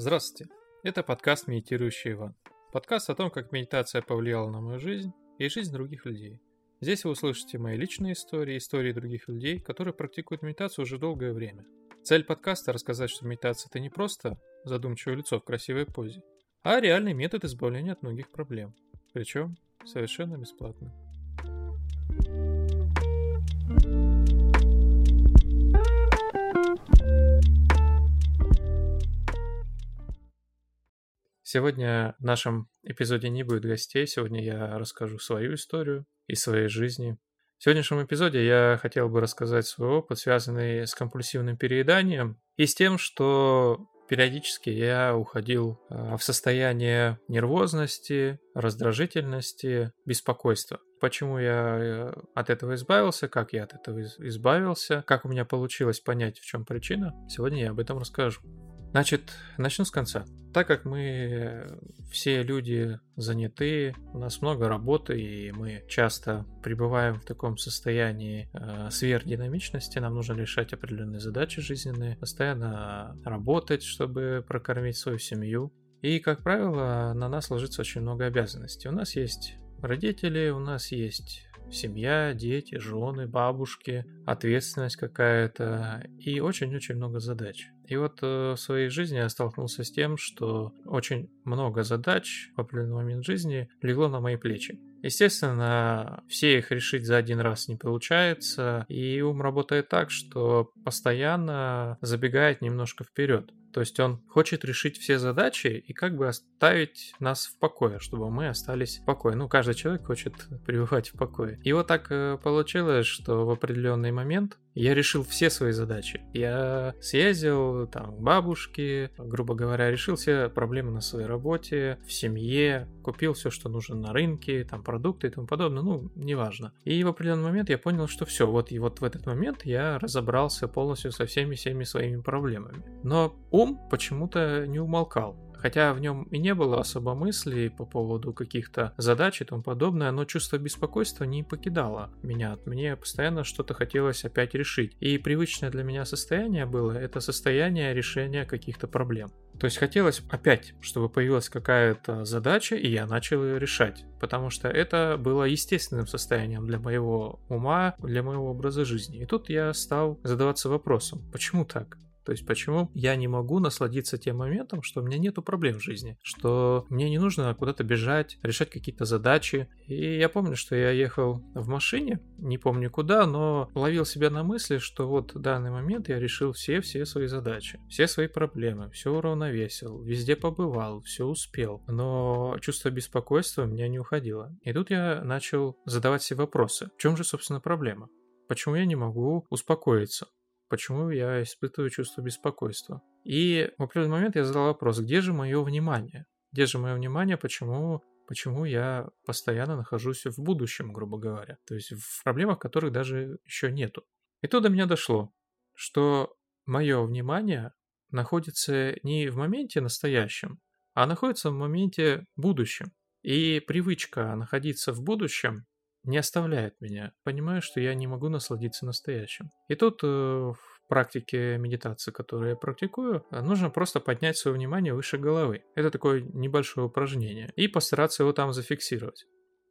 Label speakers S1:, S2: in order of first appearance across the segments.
S1: Здравствуйте, это подкаст «Медитирующий Иван». Подкаст о том, как медитация повлияла на мою жизнь и жизнь других людей. Здесь вы услышите мои личные истории, истории других людей, которые практикуют медитацию уже долгое время. Цель подкаста – рассказать, что медитация – это не просто задумчивое лицо в красивой позе, а реальный метод избавления от многих проблем. Причем совершенно бесплатно. Сегодня в нашем эпизоде не будет гостей, сегодня я расскажу свою историю и своей жизни. В сегодняшнем эпизоде я хотел бы рассказать свой опыт, связанный с компульсивным перееданием и с тем, что периодически я уходил а, в состояние нервозности, раздражительности, беспокойства. Почему я э, от этого избавился, как я от этого избавился, как у меня получилось понять, в чем причина, сегодня я об этом расскажу. Значит, начну с конца. Так как мы все люди заняты, у нас много работы, и мы часто пребываем в таком состоянии э, сверхдинамичности, нам нужно решать определенные задачи жизненные, постоянно работать, чтобы прокормить свою семью. И, как правило, на нас ложится очень много обязанностей. У нас есть родители, у нас есть семья, дети, жены, бабушки, ответственность какая-то и очень-очень много задач. И вот э, в своей жизни я столкнулся с тем, что очень много задач в определенный момент жизни легло на мои плечи. Естественно, все их решить за один раз не получается, и ум работает так, что постоянно забегает немножко вперед. То есть он хочет решить все задачи и как бы оставить нас в покое, чтобы мы остались в покое. Ну, каждый человек хочет пребывать в покое. И вот так э, получилось, что в определенный момент я решил все свои задачи. Я съездил там к бабушке, грубо говоря, решил все проблемы на своей работе, в семье, купил все, что нужно на рынке, там продукты и тому подобное, ну, неважно. И в определенный момент я понял, что все, вот и вот в этот момент я разобрался полностью со всеми-всеми своими проблемами. Но ум почему-то не умолкал. Хотя в нем и не было особо мыслей по поводу каких-то задач и тому подобное, но чувство беспокойства не покидало меня. Мне постоянно что-то хотелось опять решить. И привычное для меня состояние было это состояние решения каких-то проблем. То есть хотелось опять, чтобы появилась какая-то задача, и я начал ее решать. Потому что это было естественным состоянием для моего ума, для моего образа жизни. И тут я стал задаваться вопросом, почему так? То есть почему я не могу насладиться тем моментом, что у меня нету проблем в жизни, что мне не нужно куда-то бежать, решать какие-то задачи. И я помню, что я ехал в машине, не помню куда, но ловил себя на мысли, что вот в данный момент я решил все-все свои задачи, все свои проблемы, все уравновесил, везде побывал, все успел. Но чувство беспокойства у меня не уходило. И тут я начал задавать себе вопросы. В чем же, собственно, проблема? Почему я не могу успокоиться? Почему я испытываю чувство беспокойства. И в определенный момент я задал вопрос, где же мое внимание? Где же мое внимание, почему, почему я постоянно нахожусь в будущем, грубо говоря? То есть в проблемах, которых даже еще нету. И то до меня дошло, что мое внимание находится не в моменте настоящем, а находится в моменте будущем. И привычка находиться в будущем не оставляет меня. Понимаю, что я не могу насладиться настоящим. И тут э, в практике медитации, которую я практикую, нужно просто поднять свое внимание выше головы. Это такое небольшое упражнение. И постараться его там зафиксировать.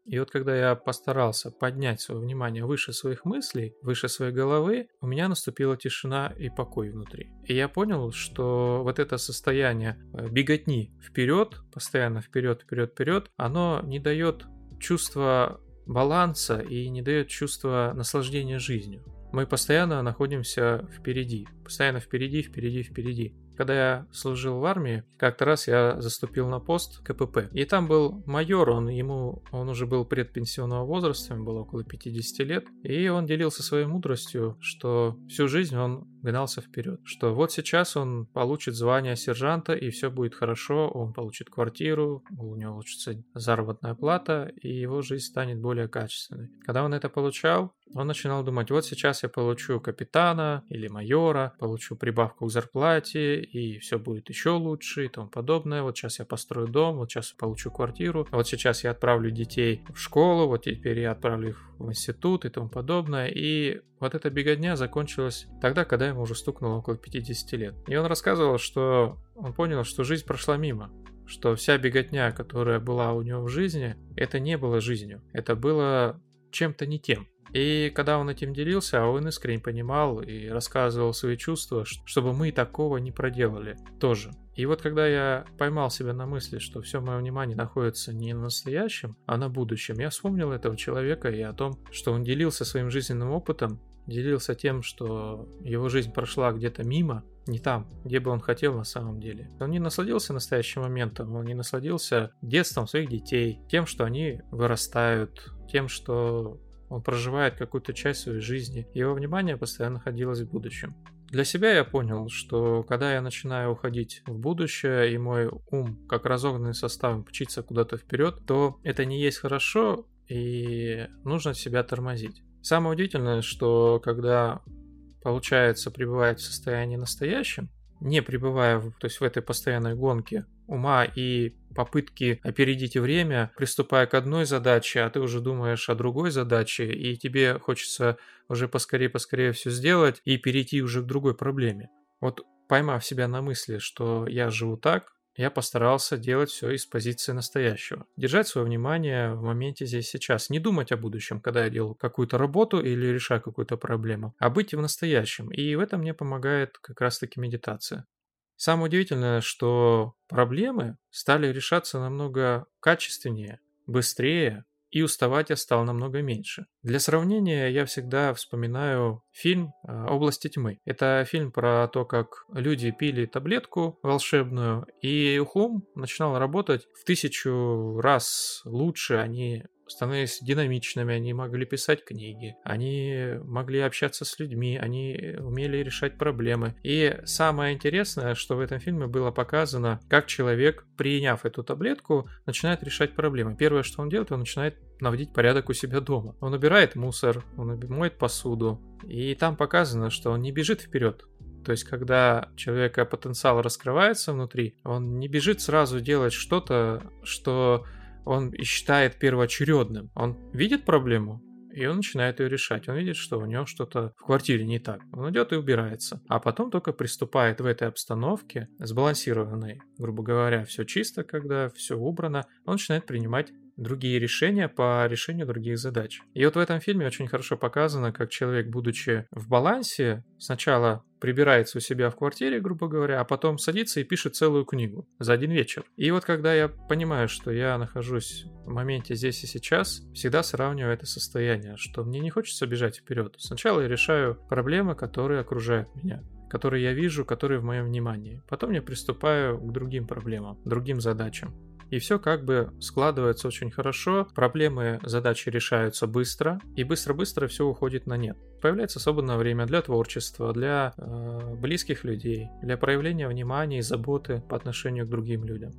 S1: И вот когда я постарался поднять свое внимание выше своих мыслей, выше своей головы, у меня наступила тишина и покой внутри. И я понял, что вот это состояние э, беготни вперед, постоянно вперед, вперед, вперед, оно не дает чувства баланса и не дает чувства наслаждения жизнью. Мы постоянно находимся впереди, постоянно впереди, впереди, впереди. Когда я служил в армии, как-то раз я заступил на пост КПП. И там был майор, он ему, он уже был предпенсионного возраста, ему было около 50 лет. И он делился своей мудростью, что всю жизнь он гнался вперед. Что вот сейчас он получит звание сержанта, и все будет хорошо, он получит квартиру, у него улучшится заработная плата, и его жизнь станет более качественной. Когда он это получал, он начинал думать, вот сейчас я получу капитана или майора, получу прибавку к зарплате, и все будет еще лучше и тому подобное. Вот сейчас я построю дом, вот сейчас получу квартиру, вот сейчас я отправлю детей в школу, вот теперь я отправлю их в институт и тому подобное. И вот эта беготня закончилась тогда, когда ему ему уже стукнуло около 50 лет. И он рассказывал, что он понял, что жизнь прошла мимо, что вся беготня, которая была у него в жизни, это не было жизнью, это было чем-то не тем. И когда он этим делился, а он искренне понимал и рассказывал свои чувства, чтобы мы такого не проделали тоже. И вот когда я поймал себя на мысли, что все мое внимание находится не на настоящем, а на будущем, я вспомнил этого человека и о том, что он делился своим жизненным опытом, делился тем, что его жизнь прошла где-то мимо, не там, где бы он хотел на самом деле. Он не насладился настоящим моментом, он не насладился детством своих детей, тем, что они вырастают, тем, что он проживает какую-то часть своей жизни. Его внимание постоянно находилось в будущем. Для себя я понял, что когда я начинаю уходить в будущее, и мой ум, как разогнанный состав, мчится куда-то вперед, то это не есть хорошо, и нужно себя тормозить. Самое удивительное, что когда получается пребывать в состоянии настоящем, не пребывая то есть в этой постоянной гонке ума и попытки опередить время, приступая к одной задаче, а ты уже думаешь о другой задаче, и тебе хочется уже поскорее-поскорее все сделать и перейти уже к другой проблеме. Вот поймав себя на мысли, что я живу так, я постарался делать все из позиции настоящего. Держать свое внимание в моменте здесь сейчас. Не думать о будущем, когда я делаю какую-то работу или решаю какую-то проблему, а быть в настоящем. И в этом мне помогает как раз-таки медитация. Самое удивительное, что проблемы стали решаться намного качественнее, быстрее, и уставать я стал намного меньше. Для сравнения я всегда вспоминаю фильм а, «Области тьмы». Это фильм про то, как люди пили таблетку волшебную, и их ум начинал работать в тысячу раз лучше, они становились динамичными, они могли писать книги, они могли общаться с людьми, они умели решать проблемы. И самое интересное, что в этом фильме было показано, как человек, приняв эту таблетку, начинает решать проблемы. Первое, что он делает, он начинает наводить порядок у себя дома. Он убирает мусор, он моет посуду. И там показано, что он не бежит вперед, то есть, когда человека потенциал раскрывается внутри, он не бежит сразу делать что-то, что он считает первоочередным. Он видит проблему, и он начинает ее решать. Он видит, что у него что-то в квартире не так. Он идет и убирается. А потом только приступает в этой обстановке, сбалансированной, грубо говоря, все чисто, когда все убрано, он начинает принимать другие решения по решению других задач. И вот в этом фильме очень хорошо показано, как человек, будучи в балансе, сначала прибирается у себя в квартире, грубо говоря, а потом садится и пишет целую книгу за один вечер. И вот когда я понимаю, что я нахожусь в моменте здесь и сейчас, всегда сравниваю это состояние, что мне не хочется бежать вперед. Сначала я решаю проблемы, которые окружают меня которые я вижу, которые в моем внимании. Потом я приступаю к другим проблемам, другим задачам и все как бы складывается очень хорошо, проблемы, задачи решаются быстро, и быстро-быстро все уходит на нет. Появляется свободное время для творчества, для э, близких людей, для проявления внимания и заботы по отношению к другим людям.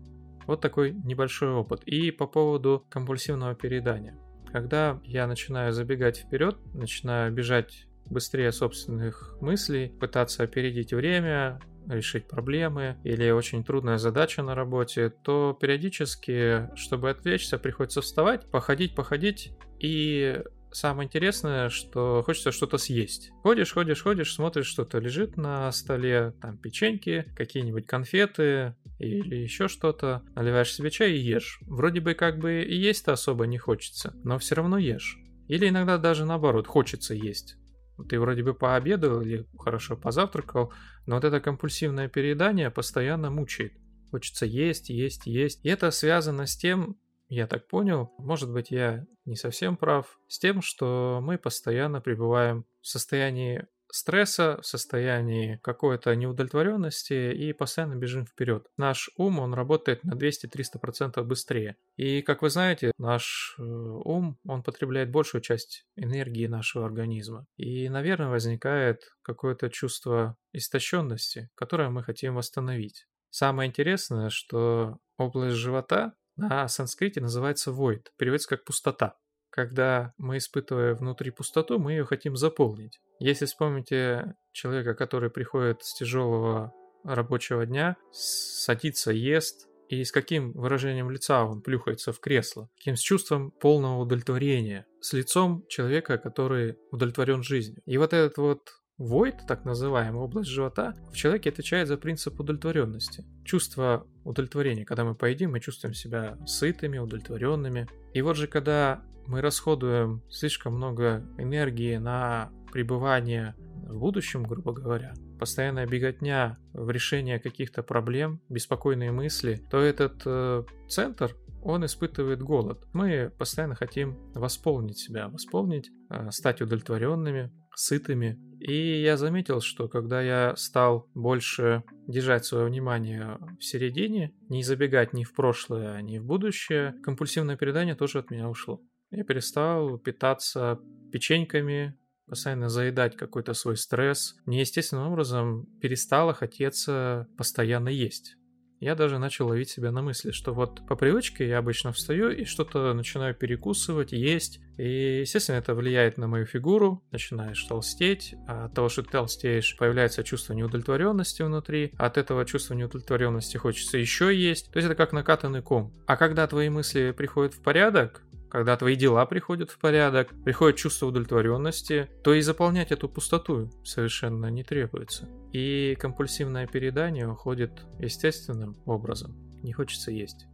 S1: Вот такой небольшой опыт. И по поводу компульсивного переедания. Когда я начинаю забегать вперед, начинаю бежать быстрее собственных мыслей, пытаться опередить время, решить проблемы или очень трудная задача на работе, то периодически, чтобы отвлечься, приходится вставать, походить, походить и Самое интересное, что хочется что-то съесть. Ходишь, ходишь, ходишь, смотришь, что-то лежит на столе, там печеньки, какие-нибудь конфеты или еще что-то. Наливаешь себе чай и ешь. Вроде бы как бы и есть-то особо не хочется, но все равно ешь. Или иногда даже наоборот, хочется есть. Ты вроде бы пообедал или хорошо позавтракал, но вот это компульсивное переедание постоянно мучает. Хочется есть, есть, есть. И это связано с тем, я так понял, может быть я не совсем прав, с тем, что мы постоянно пребываем в состоянии стресса, в состоянии какой-то неудовлетворенности и постоянно бежим вперед. Наш ум, он работает на 200-300% быстрее. И, как вы знаете, наш э, ум, он потребляет большую часть энергии нашего организма. И, наверное, возникает какое-то чувство истощенности, которое мы хотим восстановить. Самое интересное, что область живота на санскрите называется void, переводится как пустота когда мы испытываем внутри пустоту, мы ее хотим заполнить. Если вспомните человека, который приходит с тяжелого рабочего дня, садится, ест, и с каким выражением лица он плюхается в кресло, каким с чувством полного удовлетворения, с лицом человека, который удовлетворен жизнью. И вот этот вот void, так называемая область живота, в человеке отвечает за принцип удовлетворенности. Чувство удовлетворения. Когда мы поедим, мы чувствуем себя сытыми, удовлетворенными. И вот же, когда мы расходуем слишком много энергии на пребывание в будущем, грубо говоря, постоянная беготня в решение каких-то проблем, беспокойные мысли, то этот э, центр он испытывает голод. Мы постоянно хотим восполнить себя, восполнить, э, стать удовлетворенными, сытыми. И я заметил, что когда я стал больше держать свое внимание в середине, не забегать ни в прошлое, ни в будущее, компульсивное передание тоже от меня ушло. Я перестал питаться печеньками, постоянно заедать какой-то свой стресс. Мне естественным образом перестало хотеться постоянно есть. Я даже начал ловить себя на мысли, что вот по привычке я обычно встаю и что-то начинаю перекусывать, есть. И, естественно, это влияет на мою фигуру, начинаешь толстеть, а от того, что ты толстеешь, появляется чувство неудовлетворенности внутри, от этого чувства неудовлетворенности хочется еще есть. То есть это как накатанный ком. А когда твои мысли приходят в порядок, когда твои дела приходят в порядок, приходит чувство удовлетворенности, то и заполнять эту пустоту совершенно не требуется. И компульсивное передание уходит естественным образом. Не хочется есть.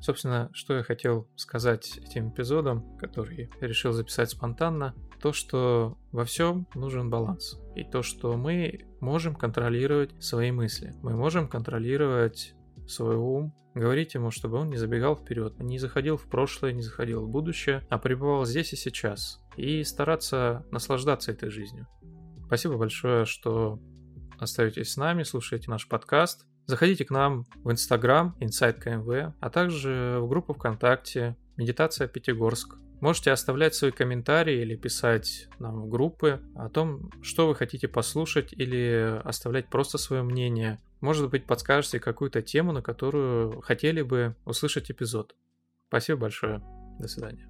S1: Собственно, что я хотел сказать этим эпизодом, который я решил записать спонтанно, то, что во всем нужен баланс. И то, что мы можем контролировать свои мысли. Мы можем контролировать свой ум, говорить ему, чтобы он не забегал вперед, не заходил в прошлое, не заходил в будущее, а пребывал здесь и сейчас. И стараться наслаждаться этой жизнью. Спасибо большое, что остаетесь с нами, слушаете наш подкаст. Заходите к нам в Инстаграм, Inside KMV, а также в группу ВКонтакте Медитация Пятигорск. Можете оставлять свои комментарии или писать нам в группы о том, что вы хотите послушать или оставлять просто свое мнение. Может быть, подскажете какую-то тему, на которую хотели бы услышать эпизод. Спасибо большое. До свидания.